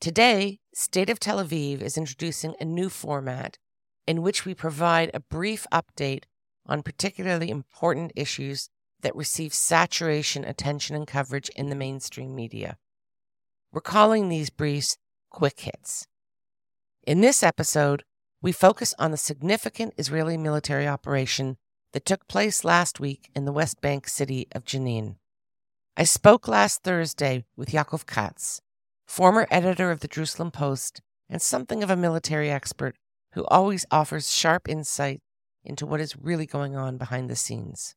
Today, State of Tel Aviv is introducing a new format in which we provide a brief update on particularly important issues that receive saturation, attention, and coverage in the mainstream media. We're calling these briefs quick hits. In this episode, we focus on the significant Israeli military operation that took place last week in the West Bank city of Jenin. I spoke last Thursday with Yaakov Katz, former editor of the Jerusalem Post and something of a military expert who always offers sharp insight into what is really going on behind the scenes.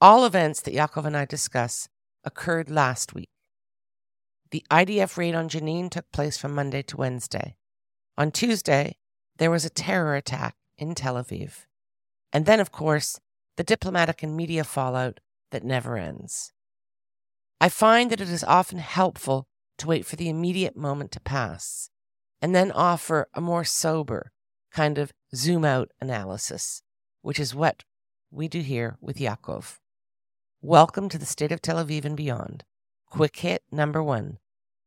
All events that Yaakov and I discuss occurred last week. The IDF raid on Jenin took place from Monday to Wednesday. On Tuesday, there was a terror attack in Tel Aviv. And then, of course, the diplomatic and media fallout that never ends. I find that it is often helpful to wait for the immediate moment to pass and then offer a more sober kind of zoom out analysis, which is what we do here with Yaakov. Welcome to the state of Tel Aviv and beyond. Quick hit number one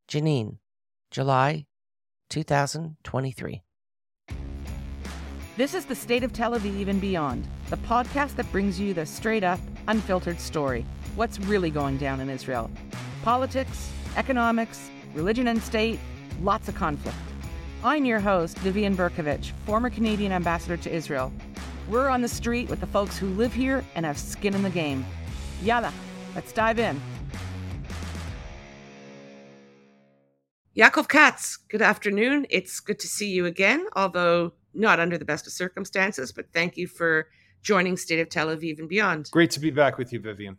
Jenin, July 2023. This is the State of Tel Aviv and Beyond, the podcast that brings you the straight up, unfiltered story. What's really going down in Israel? Politics, economics, religion and state, lots of conflict. I'm your host, Vivian Bercovici, former Canadian ambassador to Israel. We're on the street with the folks who live here and have skin in the game. Yalla, let's dive in. Yaakov Katz, good afternoon. It's good to see you again, although not under the best of circumstances, but thank you for joining State of Tel Aviv and beyond. Great to be back with you, Vivian.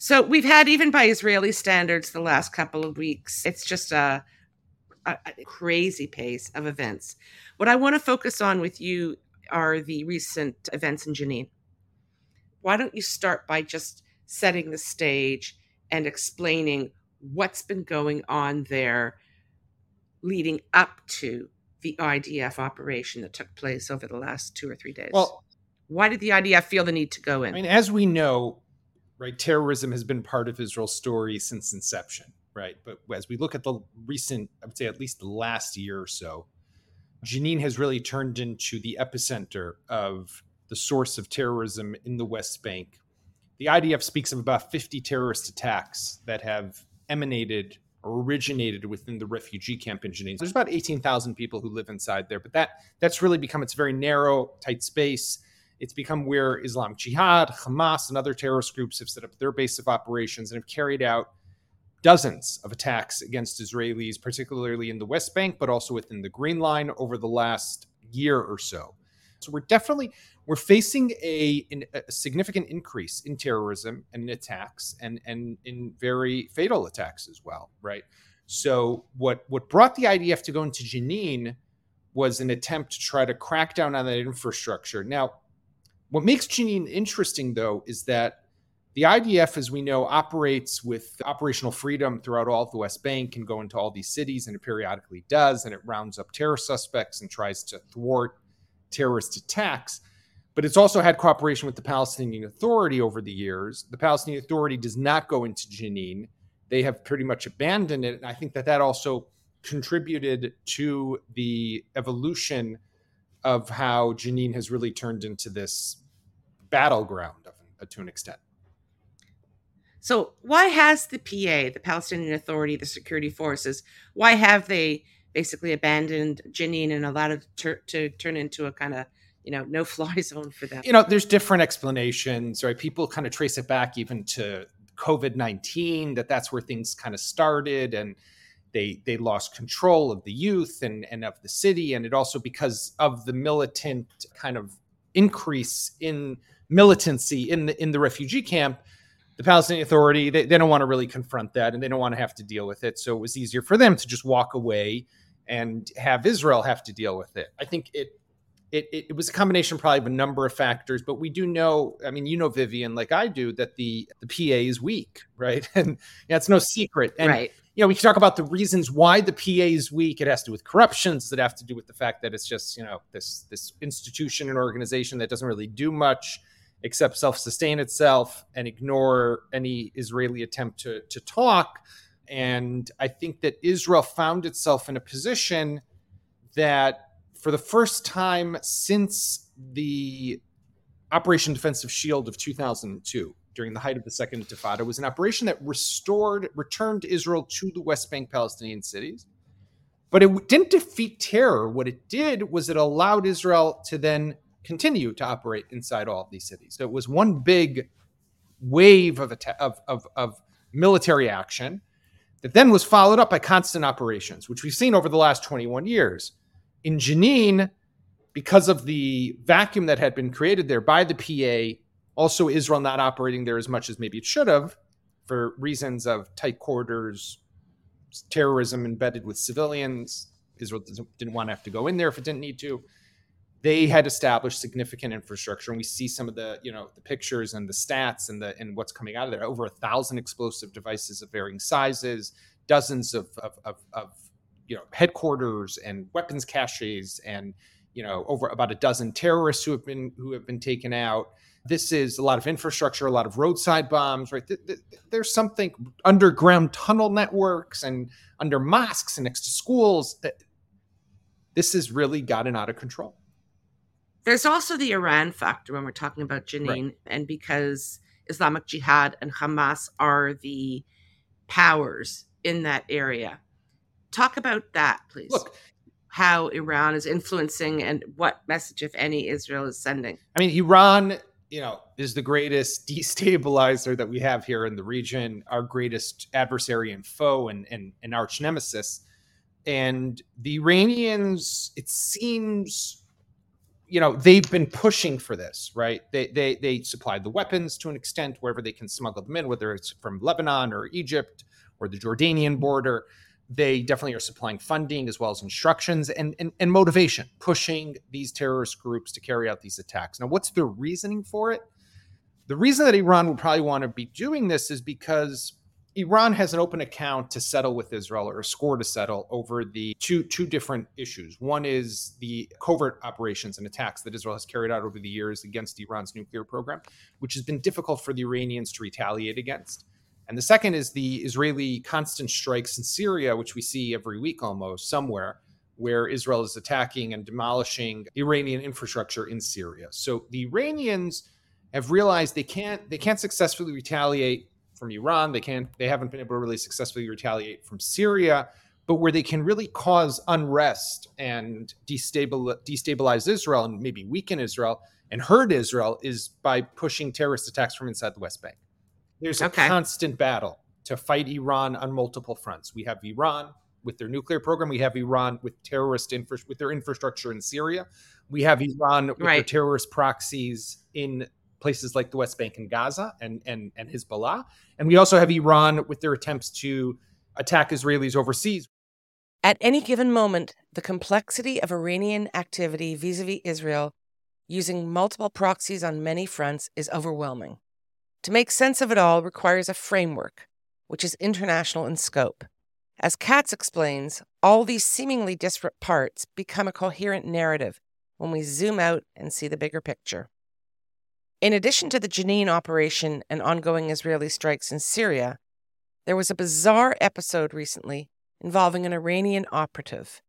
So we've had, even by Israeli standards, the last couple of weeks. It's just a, a, a crazy pace of events. What I want to focus on with you are the recent events in Jenin. Why don't you start by just setting the stage and explaining what's been going on there leading up to the IDF operation that took place over the last two or three days? Well, why did the IDF feel the need to go in? I mean, as we know, right, terrorism has been part of Israel's story since inception, right? But as we look at the recent, I would say at least the last year or so, Jenin has really turned into the epicenter of the source of terrorism in the West Bank. The IDF speaks of about 50 terrorist attacks that have emanated originated within the refugee camp in Jenin. There's about 18,000 people who live inside there, but that that's really become it's very narrow, tight space. It's become where Islamic Jihad, Hamas, and other terrorist groups have set up their base of operations and have carried out dozens of attacks against Israelis, particularly in the West Bank, but also within the Green Line over the last year or so. So we're definitely we're facing a, a, significant increase in terrorism and in attacks and and in very fatal attacks as well, right? So what what brought the IDF to go into Jenin was an attempt to try to crack down on that infrastructure. Now, what makes Jenin interesting though is that the IDF, as we know, operates with operational freedom throughout all of the West Bank, can go into all these cities, and it periodically does, and it rounds up terror suspects and tries to thwart terrorist attacks. But it's also had cooperation with the Palestinian Authority over the years. The Palestinian Authority does not go into Jenin. They have pretty much abandoned it. And I think that that also contributed to the evolution of how Jenin has really turned into this battleground of, to an extent. So, why has the PA, the Palestinian Authority, the security forces, why have they basically abandoned Jenin and allowed it to, to turn into a kind of you know no fly zone for them you know there's different explanations right people kind of trace it back even to covid-19 that that's where things kind of started and they they lost control of the youth and and of the city and it also because of the militant kind of increase in militancy in the in the refugee camp the Palestinian Authority, they, they don't want to really confront that and they don't want to have to deal with it. So it was easier for them to just walk away and have Israel have to deal with it. I think it it, it, was a combination probably of a number of factors, but we do know, I mean, you know, Vivian, like I do, that the, the PA is weak, right? And it's no secret. And, right. You know, we can talk about the reasons why the PA is weak. It has to do with corruptions that have to do with the fact that it's just, you know, this, this institution and organization that doesn't really do much except self-sustain itself and ignore any Israeli attempt to, to talk And I think that Israel found itself in a position that, for the first time since the Operation Defensive Shield of 2002, during the height of the Second Intifada, was an operation that restored, returned Israel to the West Bank Palestinian cities. But it didn't defeat terror. What it did was it allowed Israel to then continue to operate inside all of these cities. So it was one big wave of, of, of, of military action that then was followed up by constant operations, which we've seen over the last 21 years. In Jenin, because of the vacuum that had been created there by the PA, also Israel not operating there as much as maybe it should have for reasons of tight quarters, terrorism embedded with civilians. Israel didn't want to have to go in there if it didn't need to they had established significant infrastructure and we see some of the you know the pictures and the stats and the and what's coming out of there over a thousand explosive devices of varying sizes dozens of of, of, of you know headquarters and weapons caches and you know over about a dozen terrorists who have been who have been taken out this is a lot of infrastructure a lot of roadside bombs right there's something underground tunnel networks and under mosques and next to schools this has really gotten out of control there's also the Iran factor when we're talking about Jenin, right. and because Islamic Jihad and Hamas are the powers in that area. Talk about that, please. Look, how Iran is influencing and what message, if any, Israel is sending. I mean, Iran, you know, is the greatest destabilizer that we have here in the region, our greatest adversary and foe and, and, and arch nemesis. And the Iranians, it seems you know they've been pushing for this right they they they supplied the weapons to an extent wherever they can smuggle them in whether it's from lebanon or egypt or the jordanian border they definitely are supplying funding as well as instructions and, and, and motivation pushing these terrorist groups to carry out these attacks now what's the reasoning for it the reason that iran would probably want to be doing this is because Iran has an open account to settle with Israel or a score to settle over the two two different issues. One is the covert operations and attacks that Israel has carried out over the years against Iran's nuclear program, which has been difficult for the Iranians to retaliate against. And the second is the Israeli constant strikes in Syria, which we see every week almost somewhere, where Israel is attacking and demolishing Iranian infrastructure in Syria. So the Iranians have realized they can't they can't successfully retaliate from Iran. They can't. They haven't been able to really successfully retaliate from Syria. But where they can really cause unrest and destabilize Israel and maybe weaken Israel and hurt Israel is by pushing terrorist attacks from inside the West Bank. There's okay. a constant battle to fight Iran on multiple fronts. We have Iran with their nuclear program. We have Iran with terrorist infra- with their infrastructure in Syria. We have Iran with right. their terrorist proxies in places like the West Bank and Gaza and, and, and Hezbollah. And we also have Iran with their attempts to attack Israelis overseas. At any given moment, the complexity of Iranian activity vis a vis Israel using multiple proxies on many fronts is overwhelming. To make sense of it all requires a framework, which is international in scope. As Katz explains, all these seemingly disparate parts become a coherent narrative when we zoom out and see the bigger picture. In addition to the Jenin operation and ongoing Israeli strikes in Syria, there was a bizarre episode recently involving an Iranian operative.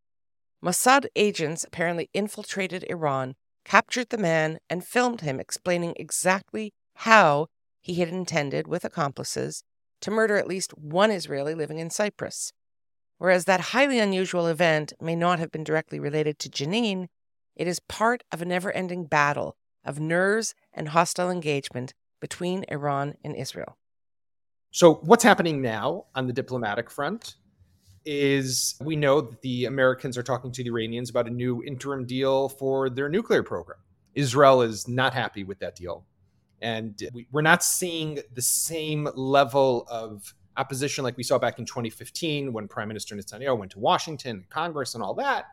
Mossad agents apparently infiltrated Iran, captured the man, and filmed him explaining exactly how he had intended, with accomplices, to murder at least one Israeli living in Cyprus. Whereas that highly unusual event may not have been directly related to Jenin, it is part of a never ending battle of nerves and hostile engagement between Iran and Israel. So, what's happening now on the diplomatic front is we know that the Americans are talking to the Iranians about a new interim deal for their nuclear program. Israel is not happy with that deal. And we're not seeing the same level of opposition like we saw back in 2015 when Prime Minister Netanyahu went to Washington, Congress, and all that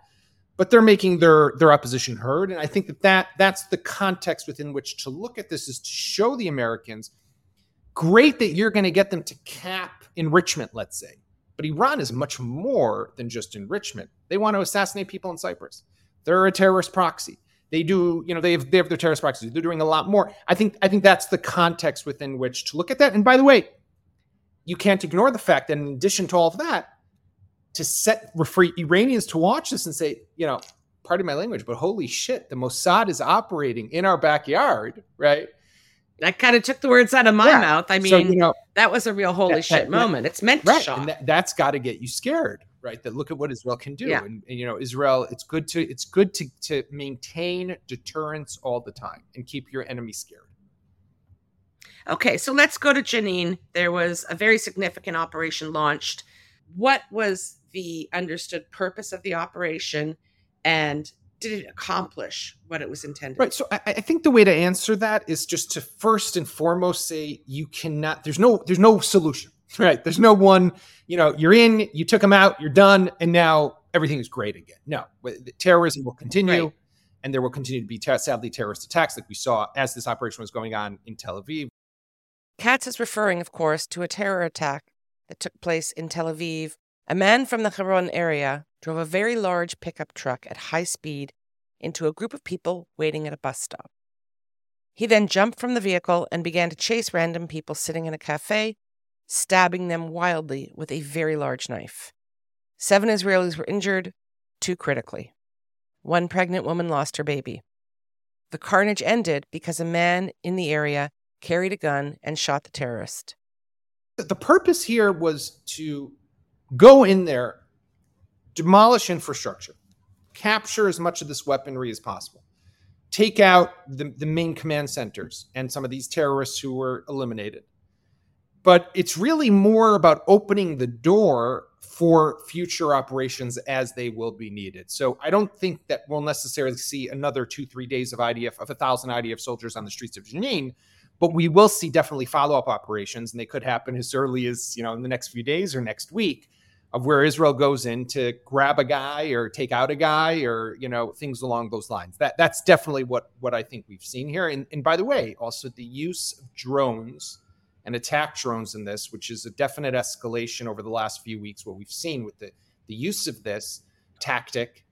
but they're making their their opposition heard. And i think that, that that's the context within which to look at this is to show the americans great that you're going to get them to cap enrichment let's say but iran is much more than just enrichment. They want to assassinate people in cyprus. They're a terrorist proxy they do you know they have they have their terrorist proxies they're doing a lot more i think i think that's the context within which to look at that and by the way you can't ignore the fact that in addition to all of that, to set for Iranians to watch this and say, you know, pardon my language, but holy shit, the Mossad is operating in our backyard, right? That kind of took the words out of my yeah. mouth. I mean, so, you know, that was a real holy that, shit that, moment. It's meant to right. shock. And that, has got to get you scared, right? That look at what Israel can do. Yeah. And, and, you know, Israel, it's good to it's good to to maintain deterrence all the time and keep your enemy scared. Okay, so let's go to Jenin. There was a very significant operation launched. What was the understood purpose of the operation and did it accomplish what it was intended? Right. So I, I, think the way to answer that is just to first and foremost say you cannot. There's no. There's no solution. Right. There's no one. You know, you're in. You took them out. You're done, and now everything is great again. No, terrorism will continue, right. and there will continue to be ter- sadly terrorist attacks, like we saw as this operation was going on in Tel Aviv. Katz is referring, of course, to a terror attack that took place in Tel Aviv. A man from the Hebron area drove a very large pickup truck at high speed into a group of people waiting at a bus stop. He then jumped from the vehicle and began to chase random people sitting in a cafe, stabbing them wildly with a very large knife. Seven Israelis were injured, two critically. One pregnant woman lost her baby. The carnage ended because a man in the area carried a gun, and shot the terrorist. The purpose here was to go in there, demolish infrastructure, capture as much of this weaponry as possible, take out the, the main command centers and some of these terrorists who were eliminated. But it's really more about opening the door for future operations as they will be needed. So I don't think that we'll necessarily see another two, three days of IDF, of a thousand IDF soldiers on the streets of Jenin, but we will see definitely follow up operations, and they could happen as early as you know in the next few days or next week, of where Israel goes in to grab a guy or take out a guy or you know things along those lines. That that's definitely what what I think we've seen here. And, and by the way, also the use of drones and attack drones in this, which is a definite escalation over the last few weeks. What we've seen with the the use of this tactic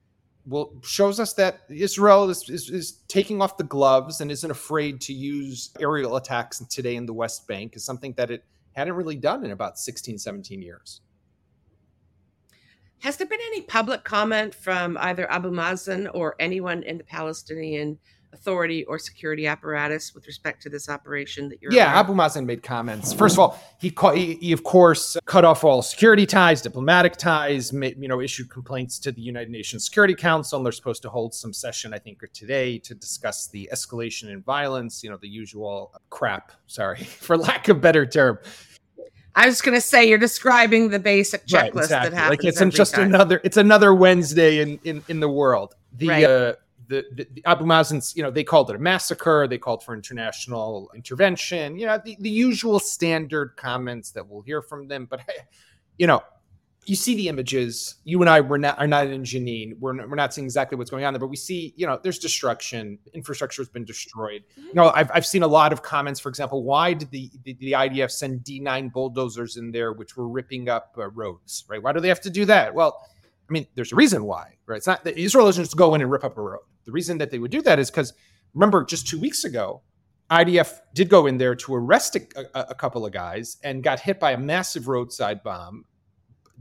will shows us that Israel is, is, is, taking off the gloves and isn't afraid to use aerial attacks today in the West Bank is something that it hadn't really done in about 16, 17 years. Has there been any public comment from either Abu Mazen or anyone in the Palestinian authority or security apparatus with respect to this operation that you're yeah aware? abu mazen made comments first of all he, he, he, of course cut off all security ties diplomatic ties made, you know issued complaints to the united nations security council and they're supposed to hold some session i think today to discuss the escalation in violence you know the usual crap sorry for lack of better term I was going to say you're describing the basic checklist right, exactly. that happens. Like it's just time. another it's another Wednesday in in, in the world. The right. uh, the, the, the, Abu Mazen's, you know, they called it a massacre. They called for international intervention. You know, the, the usual standard comments that we'll hear from them. But you know, you see the images. You and I were not are not in Jenin. We're not, we're not seeing exactly what's going on there, but we see, you know, there's destruction. Infrastructure has been destroyed. Mm-hmm. You know, I've I've seen a lot of comments. For example, why did the the, the IDF send D9 bulldozers in there, which were ripping up uh, roads? Right? Why do they have to do that? Well I mean, there's a reason why, right? It's not that Israel doesn't just go in and rip up a road. The reason that they would do that is because remember, just two weeks ago, IDF did go in there to arrest a, a, a, couple of guys and got hit by a massive roadside bomb,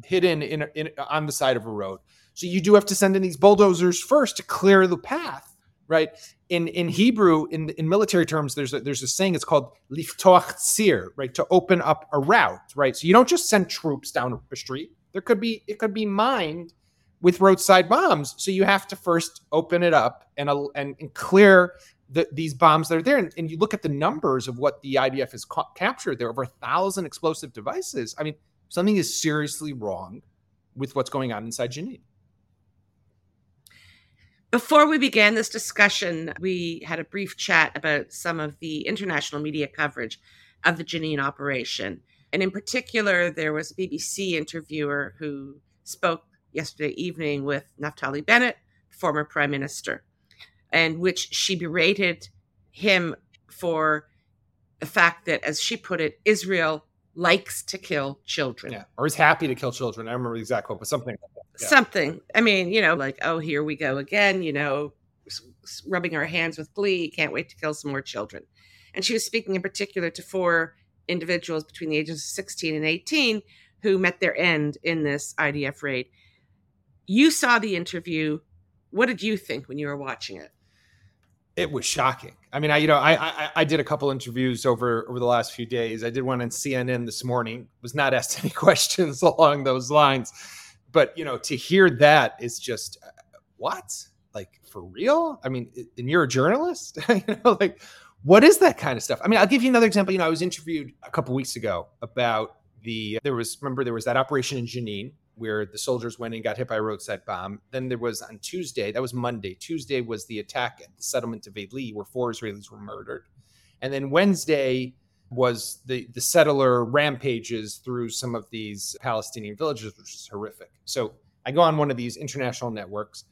hidden in, in, on the side of a road. So you do have to send in these bulldozers first to clear the path, right? In in Hebrew, in in military terms, there's a, there's a saying. It's called liftoach tzir, right? To open up a route, right? So you don't just send troops down a street there could be it could be mined with roadside bombs. So you have to first open it up and uh, and, and clear the, these bombs that are there. And, and, you look at the numbers of what the IDF has ca- captured. There are over a thousand explosive devices. I mean, something is seriously wrong with what's going on inside Jenin. Before we began this discussion, we had a brief chat about some of the international media coverage of the Jenin operation. And in particular, there was a BBC interviewer who spoke yesterday evening with Naftali Bennett, former prime minister, and which she berated him for the fact that, as she put it, Israel likes to kill children. Yeah, or is happy to kill children. I remember the exact quote, but something. Like yeah. Something. I mean, you know, like, oh, here we go again. You know, rubbing our hands with glee. Can't wait to kill some more children. And she was speaking in particular to four individuals between the ages of 16 and 18 who met their end in this IDF raid. You saw the interview. What did you think when you were watching it? It was shocking. I mean, I you know, I, I I did a couple interviews over over the last few days. I did one on CNN this morning. Was not asked any questions along those lines, but you know, to hear that is just uh, what like for real. I mean, and you're a journalist, you know, like what is that kind of stuff? I mean, I'll give you another example. You know, I was interviewed a couple weeks ago about the there was remember there was that operation in Jenin where the soldiers went and got hit by a roadside bomb. Then there was on Tuesday, that was Monday. Tuesday was the attack at the settlement of Eli, where four Israelis were murdered. And then Wednesday was the the settler rampages through some of these Palestinian villages, which is horrific. So I go on one of these international networks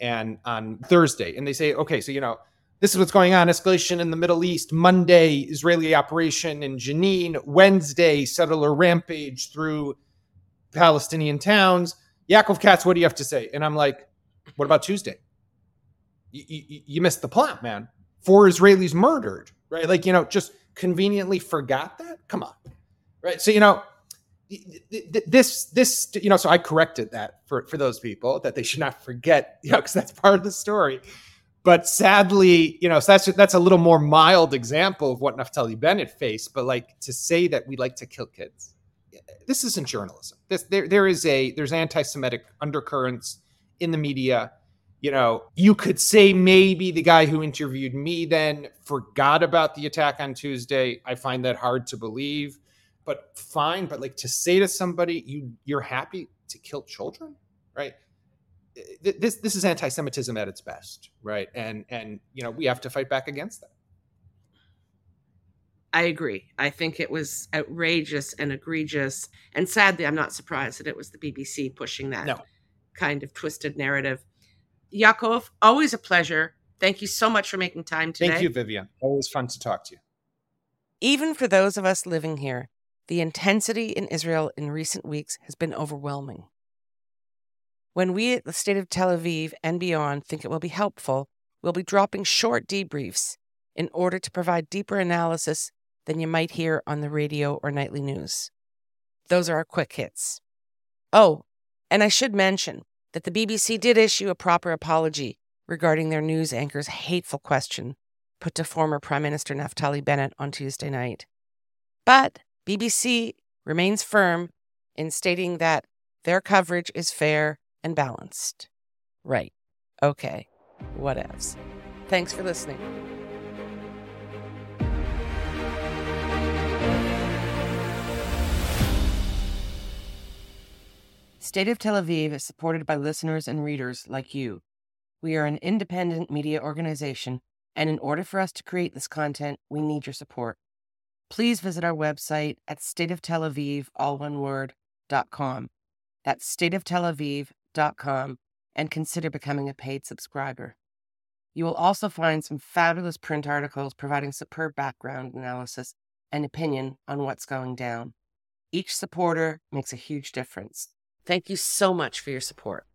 and on Thursday, and they say, okay, so you know, this is what's going on escalation in the Middle East. Monday, Israeli operation in Jenin. Wednesday, settler rampage through Palestinian towns. Yaakov Katz, what do you have to say? And I'm like, what about Tuesday? You, you, you missed the plot, man. Four Israelis murdered, right? Like, you know, just conveniently forgot that? Come on. Right. So, you know, this this you know so i corrected that for for those people that they should not forget you know because that's part of the story but sadly you know so that's that's a little more mild example of what naftali bennett faced but like to say that we like to kill kids this isn't journalism this there there is a there's anti-semitic undercurrents in the media you know you could say maybe the guy who interviewed me then forgot about the attack on tuesday i find that hard to believe but fine. But like to say to somebody, you you're happy to kill children, right? This this is anti-Semitism at its best, right? And and you know we have to fight back against that. I agree. I think it was outrageous and egregious, and sadly, I'm not surprised that it was the BBC pushing that no. kind of twisted narrative. Yaakov, always a pleasure. Thank you so much for making time today. Thank you, Vivian. Always fun to talk to you. Even for those of us living here, the intensity in Israel in recent weeks has been overwhelming. When we at the State of Tel Aviv and beyond think it will be helpful, we'll be dropping short debriefs in order to provide deeper analysis than you might hear on the radio or nightly news. Those are our quick hits. Oh, and I should mention that the BBC did issue a proper apology regarding their news anchor's hateful question put to former Prime Minister Naftali Bennett on Tuesday night. But BBC remains firm in stating that their coverage is fair and balanced. Right. Okay. Whatevs. Thanks for listening. State of Tel Aviv is supported by listeners and readers like you. We are an independent media organization, and in order for us to create this content, we need your support please visit our website at stateoftelaviv, all one word, dot com. That's stateoftelaviv.com and consider becoming a paid subscriber. You will also find some fabulous print articles providing superb background analysis and opinion on what's going down. Each supporter makes a huge difference. Thank you so much for your support.